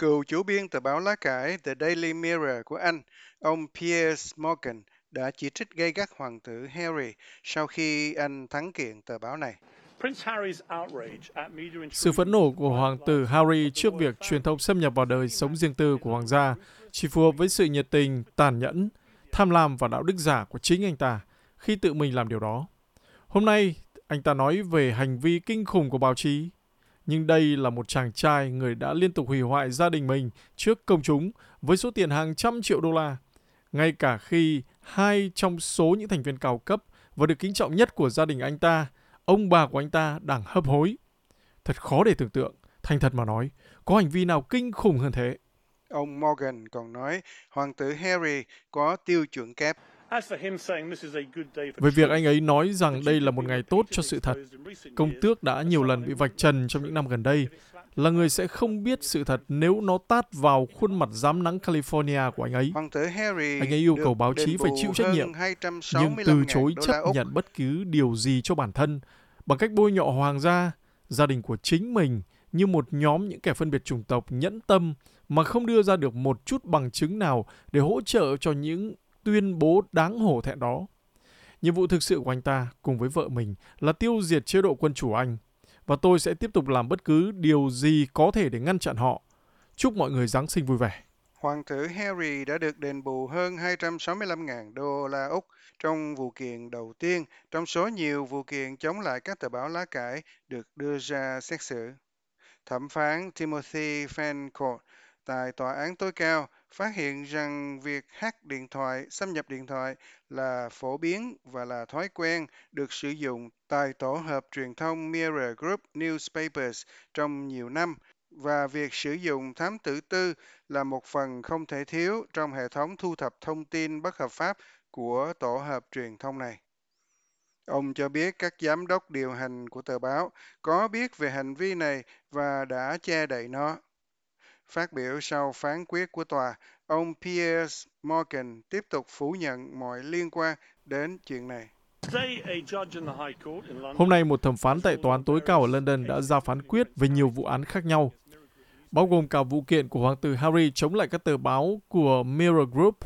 Cựu chủ biên tờ báo lá cải The Daily Mirror của Anh, ông Piers Morgan đã chỉ trích gay gắt hoàng tử Harry sau khi anh thắng kiện tờ báo này. Sự phẫn nộ của hoàng tử Harry trước việc truyền thông xâm nhập vào đời sống riêng tư của hoàng gia chỉ phù hợp với sự nhiệt tình, tàn nhẫn, tham lam và đạo đức giả của chính anh ta khi tự mình làm điều đó. Hôm nay, anh ta nói về hành vi kinh khủng của báo chí. Nhưng đây là một chàng trai người đã liên tục hủy hoại gia đình mình trước công chúng với số tiền hàng trăm triệu đô la. Ngay cả khi hai trong số những thành viên cao cấp và được kính trọng nhất của gia đình anh ta, ông bà của anh ta đang hấp hối. Thật khó để tưởng tượng, thành thật mà nói, có hành vi nào kinh khủng hơn thế. Ông Morgan còn nói hoàng tử Harry có tiêu chuẩn kép. Về việc anh ấy nói rằng đây là một ngày tốt cho sự thật, công tước đã nhiều lần bị vạch trần trong những năm gần đây. Là người sẽ không biết sự thật nếu nó tát vào khuôn mặt giám nắng California của anh ấy. Anh ấy yêu cầu báo chí phải chịu trách nhiệm, nhưng từ chối chấp nhận bất cứ điều gì cho bản thân. Bằng cách bôi nhọ hoàng gia, gia đình của chính mình như một nhóm những kẻ phân biệt chủng tộc nhẫn tâm mà không đưa ra được một chút bằng chứng nào để hỗ trợ cho những tuyên bố đáng hổ thẹn đó. Nhiệm vụ thực sự của anh ta cùng với vợ mình là tiêu diệt chế độ quân chủ Anh, và tôi sẽ tiếp tục làm bất cứ điều gì có thể để ngăn chặn họ. Chúc mọi người Giáng sinh vui vẻ. Hoàng tử Harry đã được đền bù hơn 265.000 đô la Úc trong vụ kiện đầu tiên, trong số nhiều vụ kiện chống lại các tờ báo lá cải được đưa ra xét xử. Thẩm phán Timothy Fancourt tại tòa án tối cao phát hiện rằng việc hack điện thoại, xâm nhập điện thoại là phổ biến và là thói quen được sử dụng tại tổ hợp truyền thông Mirror Group Newspapers trong nhiều năm và việc sử dụng thám tử tư là một phần không thể thiếu trong hệ thống thu thập thông tin bất hợp pháp của tổ hợp truyền thông này. Ông cho biết các giám đốc điều hành của tờ báo có biết về hành vi này và đã che đậy nó. Phát biểu sau phán quyết của tòa, ông Piers Morgan tiếp tục phủ nhận mọi liên quan đến chuyện này. Hôm nay, một thẩm phán tại tòa án tối cao ở London đã ra phán quyết về nhiều vụ án khác nhau, bao gồm cả vụ kiện của hoàng tử Harry chống lại các tờ báo của Mirror Group,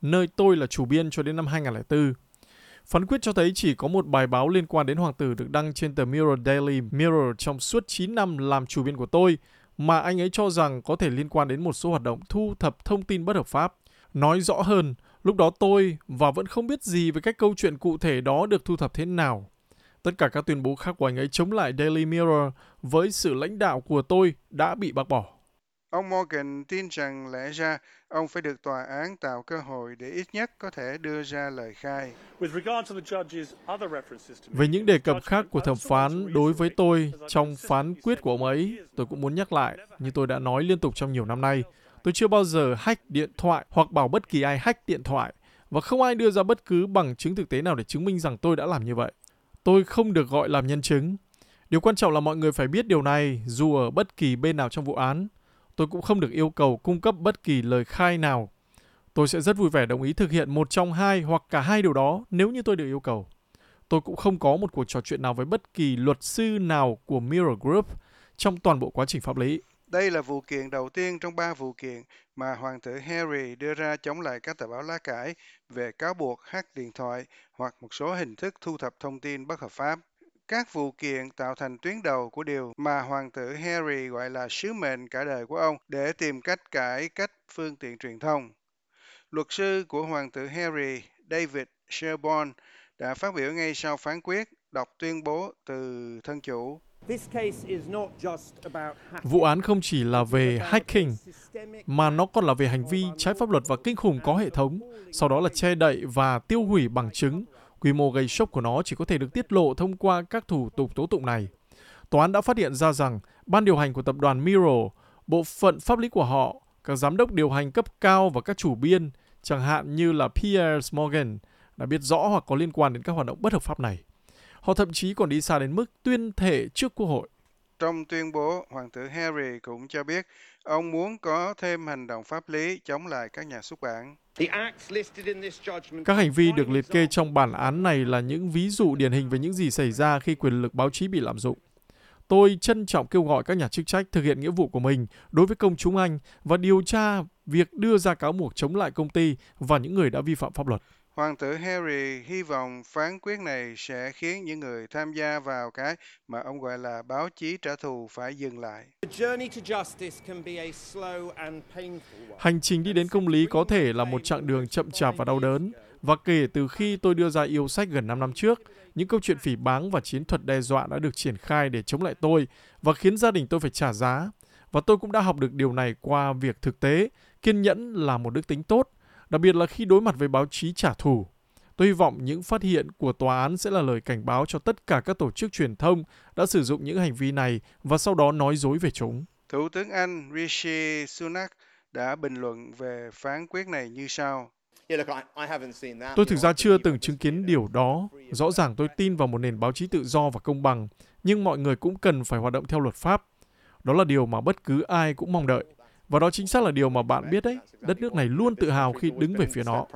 nơi tôi là chủ biên cho đến năm 2004. Phán quyết cho thấy chỉ có một bài báo liên quan đến hoàng tử được đăng trên tờ Mirror Daily Mirror trong suốt 9 năm làm chủ biên của tôi, mà anh ấy cho rằng có thể liên quan đến một số hoạt động thu thập thông tin bất hợp pháp. Nói rõ hơn, lúc đó tôi và vẫn không biết gì về cách câu chuyện cụ thể đó được thu thập thế nào. Tất cả các tuyên bố khác của anh ấy chống lại Daily Mirror với sự lãnh đạo của tôi đã bị bác bỏ. Ông Morgan tin rằng lẽ ra ông phải được tòa án tạo cơ hội để ít nhất có thể đưa ra lời khai. Về những đề cập khác của thẩm phán đối với tôi trong phán quyết của ông ấy, tôi cũng muốn nhắc lại, như tôi đã nói liên tục trong nhiều năm nay, tôi chưa bao giờ hack điện thoại hoặc bảo bất kỳ ai hack điện thoại và không ai đưa ra bất cứ bằng chứng thực tế nào để chứng minh rằng tôi đã làm như vậy. Tôi không được gọi làm nhân chứng. Điều quan trọng là mọi người phải biết điều này dù ở bất kỳ bên nào trong vụ án tôi cũng không được yêu cầu cung cấp bất kỳ lời khai nào. Tôi sẽ rất vui vẻ đồng ý thực hiện một trong hai hoặc cả hai điều đó nếu như tôi được yêu cầu. Tôi cũng không có một cuộc trò chuyện nào với bất kỳ luật sư nào của Mirror Group trong toàn bộ quá trình pháp lý. Đây là vụ kiện đầu tiên trong ba vụ kiện mà Hoàng tử Harry đưa ra chống lại các tờ báo lá cải về cáo buộc hack điện thoại hoặc một số hình thức thu thập thông tin bất hợp pháp. Các vụ kiện tạo thành tuyến đầu của điều mà hoàng tử Harry gọi là sứ mệnh cả đời của ông để tìm cách cải cách phương tiện truyền thông. Luật sư của hoàng tử Harry, David Sherborne, đã phát biểu ngay sau phán quyết đọc tuyên bố từ thân chủ. Vụ án không chỉ là về hacking, mà nó còn là về hành vi trái pháp luật và kinh khủng có hệ thống, sau đó là che đậy và tiêu hủy bằng chứng Quy mô gây sốc của nó chỉ có thể được tiết lộ thông qua các thủ tục tố tụng này. Tòa án đã phát hiện ra rằng ban điều hành của tập đoàn Miro, bộ phận pháp lý của họ, các giám đốc điều hành cấp cao và các chủ biên, chẳng hạn như là Pierre Morgan, đã biết rõ hoặc có liên quan đến các hoạt động bất hợp pháp này. Họ thậm chí còn đi xa đến mức tuyên thệ trước Quốc hội. Trong tuyên bố, Hoàng tử Harry cũng cho biết ông muốn có thêm hành động pháp lý chống lại các nhà xuất bản. Các hành vi được liệt kê trong bản án này là những ví dụ điển hình về những gì xảy ra khi quyền lực báo chí bị lạm dụng. Tôi trân trọng kêu gọi các nhà chức trách thực hiện nghĩa vụ của mình đối với công chúng Anh và điều tra việc đưa ra cáo buộc chống lại công ty và những người đã vi phạm pháp luật. Hoàng tử Harry hy vọng phán quyết này sẽ khiến những người tham gia vào cái mà ông gọi là báo chí trả thù phải dừng lại. Hành trình đi đến công lý có thể là một chặng đường chậm chạp và đau đớn. Và kể từ khi tôi đưa ra yêu sách gần 5 năm trước, những câu chuyện phỉ báng và chiến thuật đe dọa đã được triển khai để chống lại tôi và khiến gia đình tôi phải trả giá. Và tôi cũng đã học được điều này qua việc thực tế, kiên nhẫn là một đức tính tốt, đặc biệt là khi đối mặt với báo chí trả thù. Tôi hy vọng những phát hiện của tòa án sẽ là lời cảnh báo cho tất cả các tổ chức truyền thông đã sử dụng những hành vi này và sau đó nói dối về chúng. Thủ tướng Anh Rishi Sunak đã bình luận về phán quyết này như sau. Tôi thực ra chưa từng chứng kiến điều đó. Rõ ràng tôi tin vào một nền báo chí tự do và công bằng, nhưng mọi người cũng cần phải hoạt động theo luật pháp. Đó là điều mà bất cứ ai cũng mong đợi. Và đó chính xác là điều mà bạn biết đấy. Đất nước này luôn tự hào khi đứng về phía nó.